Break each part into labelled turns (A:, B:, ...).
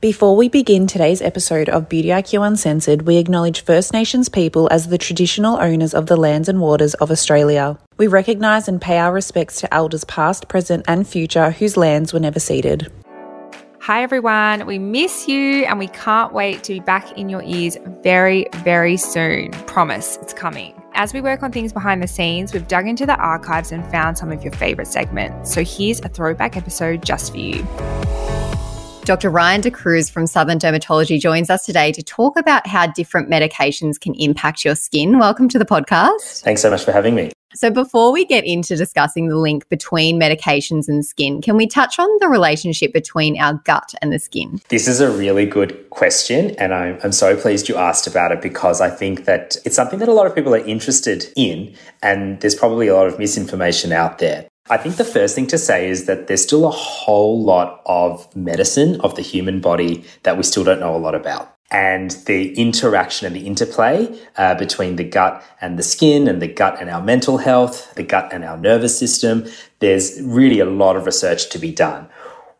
A: Before we begin today's episode of Beauty IQ Uncensored, we acknowledge First Nations people as the traditional owners of the lands and waters of Australia. We recognise and pay our respects to elders past, present, and future whose lands were never ceded.
B: Hi, everyone. We miss you and we can't wait to be back in your ears very, very soon. Promise it's coming. As we work on things behind the scenes, we've dug into the archives and found some of your favourite segments. So here's a throwback episode just for you.
C: Dr. Ryan De Cruz from Southern Dermatology joins us today to talk about how different medications can impact your skin. Welcome to the podcast.
D: Thanks so much for having me.
C: So, before we get into discussing the link between medications and skin, can we touch on the relationship between our gut and the skin?
D: This is a really good question, and I'm, I'm so pleased you asked about it because I think that it's something that a lot of people are interested in, and there's probably a lot of misinformation out there. I think the first thing to say is that there's still a whole lot of medicine of the human body that we still don't know a lot about. And the interaction and the interplay uh, between the gut and the skin, and the gut and our mental health, the gut and our nervous system, there's really a lot of research to be done.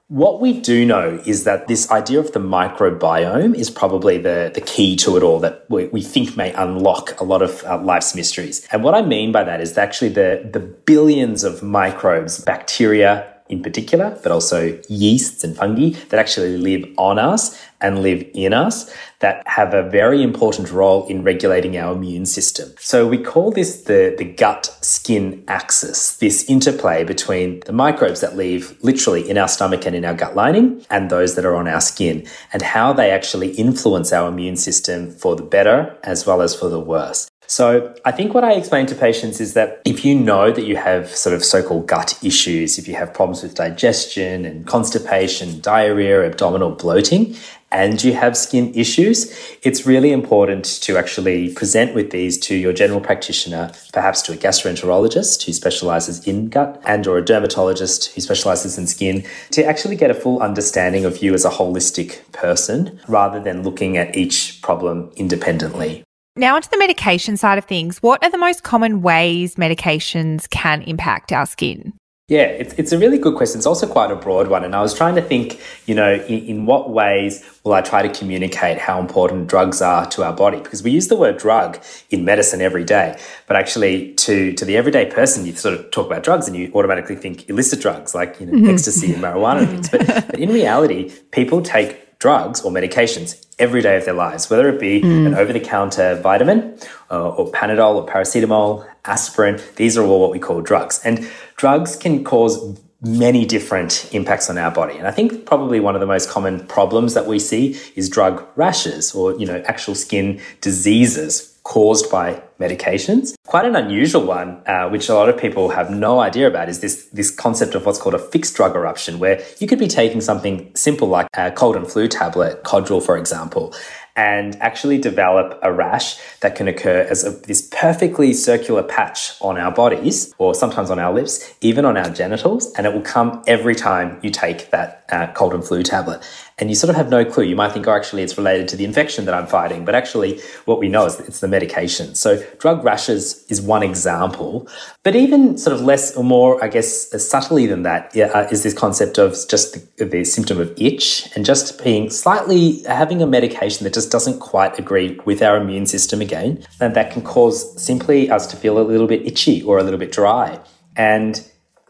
D: What we do know is that this idea of the microbiome is probably the, the key to it all that we, we think may unlock a lot of uh, life's mysteries. And what I mean by that is actually the, the billions of microbes, bacteria, in particular, but also yeasts and fungi that actually live on us and live in us that have a very important role in regulating our immune system. So we call this the, the gut skin axis, this interplay between the microbes that live literally in our stomach and in our gut lining and those that are on our skin and how they actually influence our immune system for the better as well as for the worse. So I think what I explain to patients is that if you know that you have sort of so-called gut issues, if you have problems with digestion and constipation, diarrhea, abdominal bloating, and you have skin issues, it's really important to actually present with these to your general practitioner, perhaps to a gastroenterologist who specializes in gut and or a dermatologist who specializes in skin to actually get a full understanding of you as a holistic person rather than looking at each problem independently.
B: Now, onto the medication side of things. What are the most common ways medications can impact our skin?
D: Yeah, it's, it's a really good question. It's also quite a broad one. And I was trying to think, you know, in, in, what ways will I try to communicate how important drugs are to our body? Because we use the word drug in medicine every day. But actually, to, to the everyday person, you sort of talk about drugs and you automatically think illicit drugs like, you know, mm-hmm. ecstasy and marijuana and things. But, but in reality, people take drugs or medications every day of their lives, whether it be mm. an over the counter vitamin uh, or Panadol or paracetamol, aspirin. These are all what we call drugs. And drugs can cause many different impacts on our body. And I think probably one of the most common problems that we see is drug rashes or, you know, actual skin diseases caused by medications. Quite an unusual one, uh, which a lot of people have no idea about, is this this concept of what's called a fixed drug eruption, where you could be taking something simple like a cold and flu tablet, Codral, for example, and actually develop a rash that can occur as a, this perfectly circular patch on our bodies, or sometimes on our lips, even on our genitals, and it will come every time you take that uh, cold and flu tablet. And you sort of have no clue. You might think, oh, actually, it's related to the infection that I'm fighting, but actually, what we know is it's the medication. So, drug rashes is one example, but even sort of less or more, I guess, subtly than that, uh, is this concept of just the, the symptom of itch and just being slightly having a medication that just doesn't quite agree with our immune system again. And that can cause simply us to feel a little bit itchy or a little bit dry. And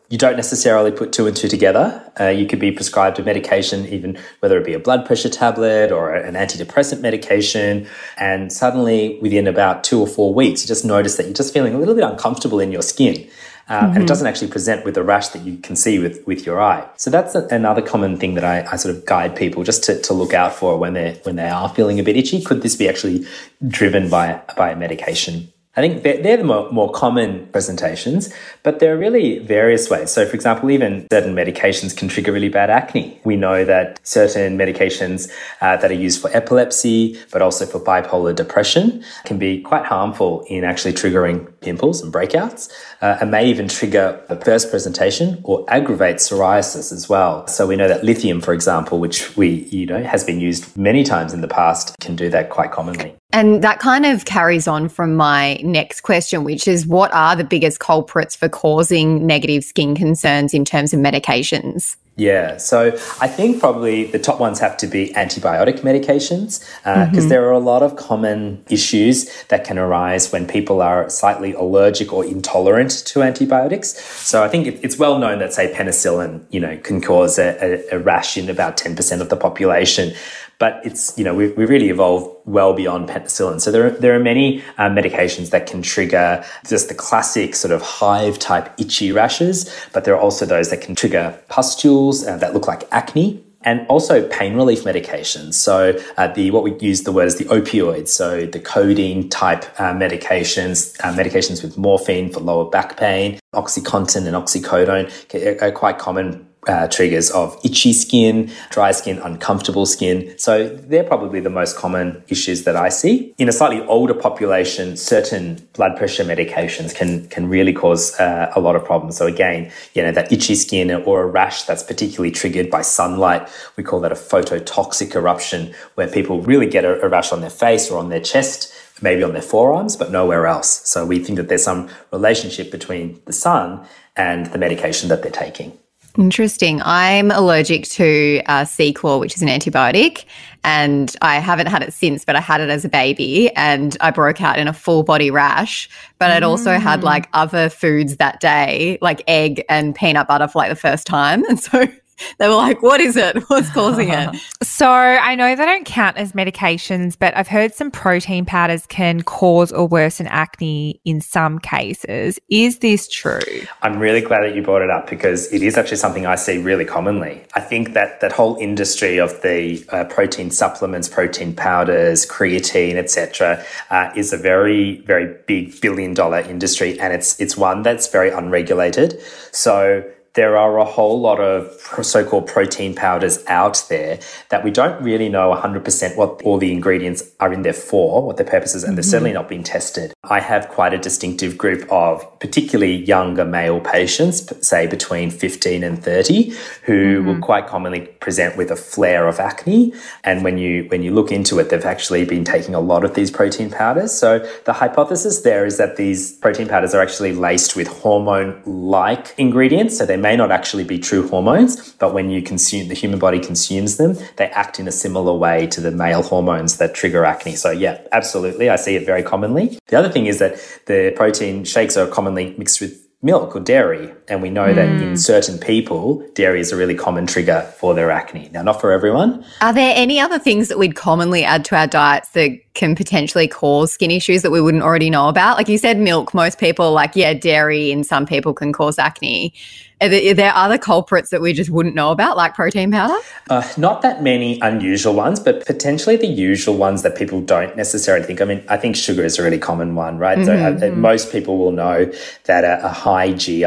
D: you don't necessarily put two and two together. Uh, you could be prescribed a medication, even whether it be a blood pressure tablet or an antidepressant medication. And suddenly, within about two or four weeks, you just notice that you're just feeling a little bit uncomfortable in your skin. um, and it doesn't actually present with a rash that you can see with, with your eye. So that's a, another common thing that I, I sort of guide people just to, to look out for when they when they are feeling a bit itchy. Could this be actually driven by by a medication? I think they're, they're the more, more, common presentations, but there are really various ways. So, for example, even certain medications can trigger really bad acne. We know that certain medications uh, that are used for epilepsy, but also for bipolar depression, can be quite harmful in actually triggering pimples and breakouts, uh, and may even trigger the first presentation or aggravate psoriasis as well. So, we know that lithium, for example, which we, you know, has been used many times in the past, can do that quite commonly.
C: And that kind of carries on from my next question, which is what are the biggest culprits for causing negative skin concerns in terms of medications?
D: Yeah, so I think probably the top ones have to be antibiotic medications because uh, mm-hmm. there are a lot of common issues that can arise when people are slightly allergic or intolerant to antibiotics. So I think it's well known that, say, penicillin, you know, can cause a, a, a rash in about 10% of the population but it's you know we've, we really evolved well beyond penicillin. So there are, there are many uh, medications that can trigger just the classic sort of hive type itchy rashes, but there are also those that can trigger pustules uh, that look like acne and also pain relief medications. So uh, the what we use the word is the opioids. So the codeine type uh, medications, uh, medications with morphine for lower back pain, OxyContin and oxycodone are quite common uh, triggers of itchy skin, dry skin, uncomfortable skin. So they're probably the most common issues that I see. In a slightly older population, certain blood pressure medications can can really cause uh, a lot of problems. So again, you know that itchy skin or a rash that's particularly triggered by sunlight, we call that a phototoxic eruption, where people really get a, a rash on their face or on their chest maybe on their forearms, but nowhere else. So we think that there's some relationship between the sun and the medication that they're taking.
C: Interesting. I'm allergic to uh, Ceclor, which is an antibiotic, and I haven't had it since, but I had it as a baby and I broke out in a full body rash. But I'd also had mm. like other foods that day, like egg and peanut butter for like the first time. And so they were like, what is it? What's causing it?
B: so I know they don't count as medications, but I've heard some protein powders can cause or worsen acne in some cases. Is this true?
D: I'm really glad that you brought it up because it is actually something I see really commonly. I think that that whole industry of the uh, protein supplements, protein powders, creatine, etc., uh, is a very, very big billion dollar industry, and it's it's one that's very unregulated. So there are a whole lot of so-called protein powders out there that we don't really know 100% what all the ingredients are in there for, what their purposes, and mm-hmm. they're certainly not being tested. I have quite a distinctive group of particularly younger male patients, say between 15 and 30, who mm-hmm. will quite commonly present with a flare of acne. And when you when you look into it, they've actually been taking a lot of these protein powders. So the hypothesis there is that these protein powders are actually laced with hormone-like ingredients. So they may not actually be true hormones, but when you consume the human body consumes them, they act in a similar way to the male hormones that trigger acne. So yeah, absolutely, I see it very commonly. The other thing is that the protein shakes are commonly mixed with milk or dairy. And we know mm. that in mm. certain people, dairy is a really common trigger for their acne. Now, not for everyone.
C: Are there any other things that we'd commonly add to our diets that can potentially cause skin issues that we wouldn't already know about? Like you said, milk, most people like, yeah, dairy in some people can cause acne. Are there, are there, other culprits that we just wouldn't know about, like protein powder?
D: Uh, not that many unusual ones, but potentially the usual ones that people don't necessarily think. I mean, I think sugar is a really common one, right? Mm-hmm. So uh, most people will know that a, a high GI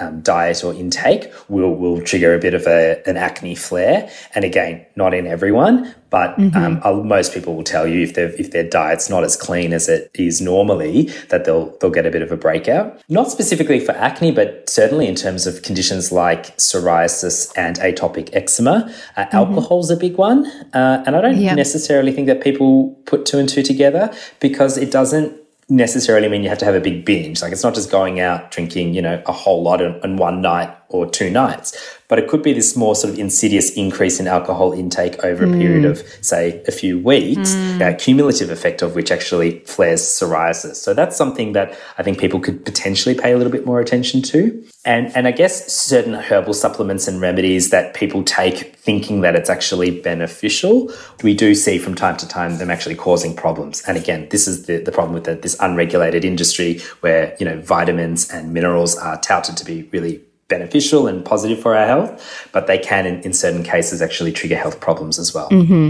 D: um, diet or intake will, will trigger a bit of a, an acne flare. And again, not in everyone, but mm-hmm. um, most people will tell you if their if their diet's not as clean as it is normally, that they'll they'll get a bit of a breakout. Not specifically for acne, but certainly in terms of conditions like psoriasis and atopic eczema. Uh, mm-hmm. Alcohol's a big one, uh, and I don't yep. necessarily think that people put two and two together because it doesn't necessarily mean you have to have a big binge. Like it's not just going out drinking, you know, a whole lot in one night or two nights. But it could be this more sort of insidious increase in alcohol intake over a period mm. of, say, a few weeks, mm. a cumulative effect of which actually flares psoriasis. So that's something that I think people could potentially pay a little bit more attention to. And, and I guess certain herbal supplements and remedies that people take thinking that it's actually beneficial, we do see from time to time them actually causing problems. And again, this is the, the problem with the, this unregulated industry where, you know, vitamins and minerals are touted to be really beneficial and positive for our health, but they can, in, in certain cases, actually trigger health problems as well.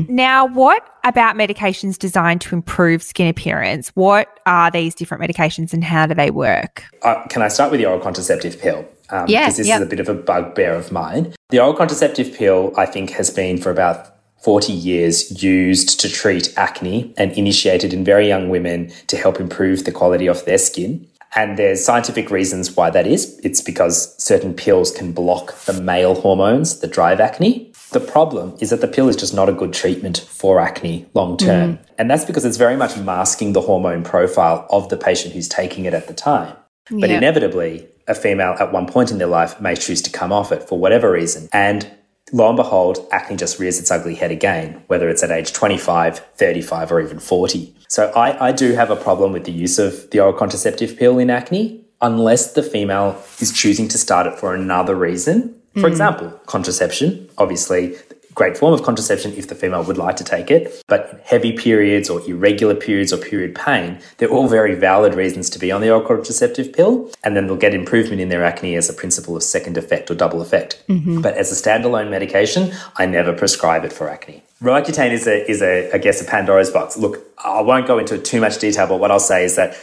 B: Now, what about medications designed to improve skin appearance? What are these different medications and how do they work?
D: Uh, can I start with the oral contraceptive pill? Um,
C: Yeah,
D: Because this
C: yeah.
D: is a bit of a bugbear of mine. The oral contraceptive pill, I think, has been for about 40 years used to treat acne and initiated in very young women to help improve the quality of their skin. And there's scientific reasons why that is. It's because certain pills can block the male hormones that drive acne. The problem is that the pill is just not a good treatment for acne long term. Mm-hmm. And that's because it's very much masking the hormone profile of the patient who's taking it at the time. But
C: Yeah.
D: inevitably, a female at one point in their life may choose to come off it for whatever reason. And lo and behold, acne just rears its ugly head again, whether it's at age 25, 35, or even 40. So I, I do have a problem with the use of the oral contraceptive pill in acne, unless the female is choosing to start it for another reason. For hmm. example, contraception, obviously, great form of contraception if the female would like to take it. But heavy periods or irregular periods or period pain, they're all very valid reasons to be on the oral contraceptive pill. And then they'll get improvement in their acne as a principle of second effect or double effect. Mm-hmm. But as a standalone medication, I never prescribe it for acne. Roaccutane is a, is a, I guess, a Pandora's box. Look, I won't go into too much detail, but what I'll say is that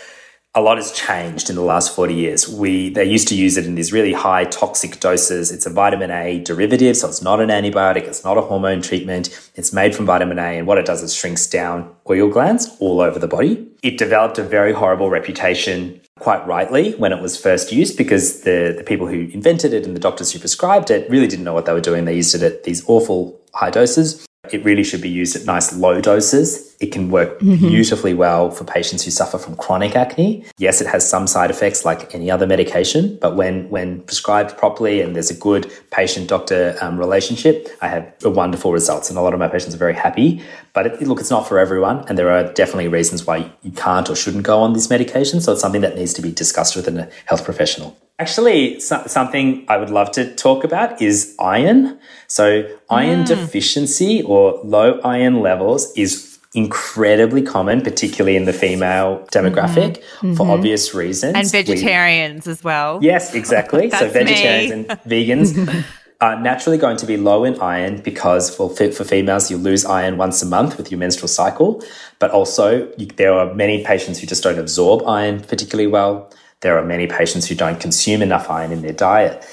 D: a lot has changed in the last 40 years. We they used to use it in these really high toxic doses. It's a vitamin A derivative, so it's not an antibiotic, it's not a hormone treatment. It's made from vitamin A, and what it does is shrinks down oil glands all over the body. It developed a very horrible reputation quite rightly when it was first used because the, the people who invented it and the doctors who prescribed it really didn't know what they were doing. They used it at these awful high doses. It really should be used at nice low doses. It can work beautifully well for patients who suffer from chronic acne. Yes, it has some side effects like any other medication, but when when prescribed properly and there's a good patient doctor um, relationship, I have wonderful results, and a lot of my patients are very happy. But it, look, it's not for everyone, and there are definitely reasons why you can't or shouldn't go on this medication. So it's something that needs to be discussed with a health professional. Actually, so- something I would love to talk about is iron. So, iron mm. deficiency or low iron levels is incredibly common, particularly in the female demographic mm-hmm. for mm-hmm. obvious reasons.
B: And
D: We-
B: vegetarians as well.
D: Yes, exactly. so vegetarians and vegans are naturally going to be low in iron because for, for females, you lose iron once a month with your menstrual cycle. But also, you, there are many patients who just don't absorb iron particularly well. There are many patients who don't consume enough iron in their diet.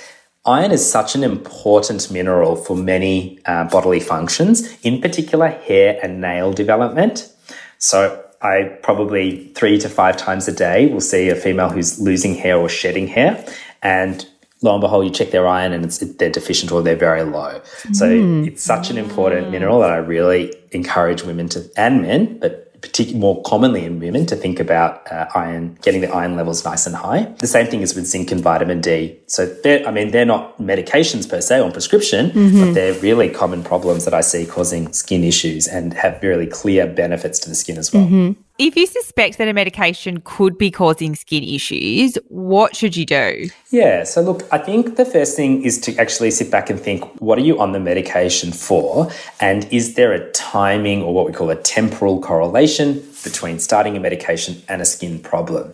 D: Iron is such an important mineral for many uh, bodily functions, in particular hair and nail development. So I probably three to five times a day will see a female who's losing hair or shedding hair, and lo and behold, you check their iron and it's, they're deficient or they're very low. So it's such an important mineral that I really encourage women to and men, but particularly more commonly in women to think about uh, iron, getting the iron levels nice and high. The same thing is with zinc and vitamin D. So they're, I mean, they're not medications per se on prescription, but they're really common problems that I see causing skin issues and have really clear benefits to the skin as well.
B: If you suspect that a medication could be causing skin issues, what should you do?
D: Yeah, so look, I think the first thing is to actually sit back and think what are you on the medication for? And is there a timing or what we call a temporal correlation between starting a medication and a skin problem?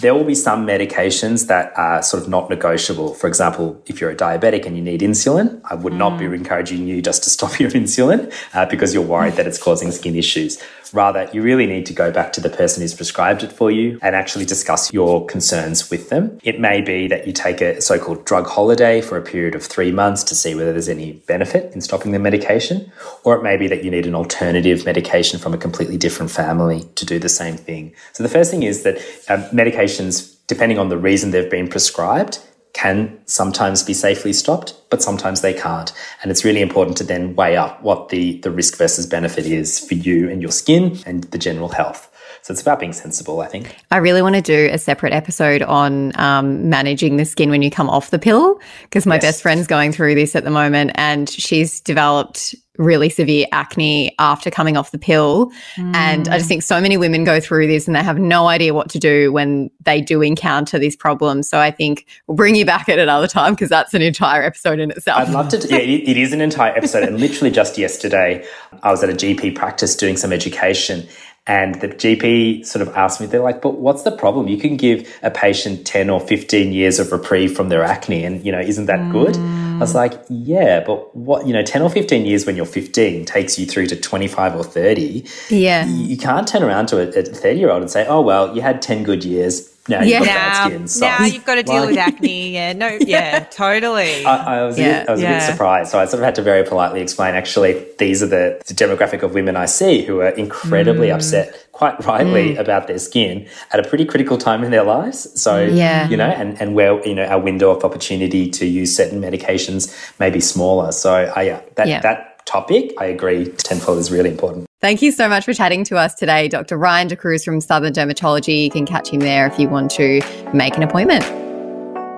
D: There will be some medications that are sort of not negotiable. For example, if you're a diabetic and you need insulin, I would not be encouraging you just to stop your insulin uh, because you're worried that it's causing skin issues. Rather, you really need to go back to the person who's prescribed it for you and actually discuss your concerns with them. It may be that you take a so called drug holiday for a period of three months to see whether there's any benefit in stopping the medication, or it may be that you need an alternative medication from a completely different family to do the same thing. So, the first thing is that um, medications, depending on the reason they've been prescribed, can sometimes be safely stopped, but sometimes they can't. And it's really important to then weigh up what the, the risk versus benefit is for you and your skin and the general health. So it's about being sensible, I think.
C: I really want to do a separate episode on um, managing the skin when you come off the pill because my yes. best friend's going through this at the moment and she's developed really severe acne after coming off the pill. Mm. And I just think so many women go through this and they have no idea what to do when they do encounter these problems. So I think we'll bring you back at another time because that's an entire episode in itself.
D: I'd love to. Do, Yeah, it is an entire episode. and literally just yesterday, I was at a GP practice doing some education and the GP sort of asked me, they're like, but what's the problem? You can give a patient 10 or 15 years of reprieve from their acne. And, you know, isn't that good? I was like, yeah, but what, you know, 10 or 15 years when you're 15 takes you through to 25 or 30.
C: Yeah.
D: You, you can't turn around to a 30 year old and say, oh, well, you had 10 good years now yeah. you've got now, bad skin.
B: now you've got to deal like, with acne. Yeah, no, yeah, totally.
D: I, I was, yeah. a, bit, I was yeah. a bit surprised. So I sort of had to very politely explain, actually, these are the, the demographic of women I see who are incredibly mm. upset, quite rightly, mm. about their skin at a pretty critical time in their lives. So, yeah. you know, and, and where, you know, our window of opportunity to use certain medications may be smaller. So, I, yeah, that, yeah. that topic, I agree, tenfold is really important.
C: Thank you so much for chatting to us today, Dr. Ryan De Cruz from Southern Dermatology. You can catch him there if you want to make an appointment.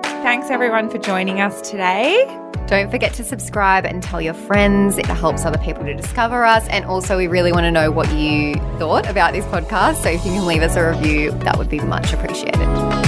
B: Thanks everyone for joining us today.
C: Don't forget to subscribe and tell your friends. It helps other people to discover us. And also, we really want to know what you thought about this podcast. So if you can leave us a review, that would be much appreciated.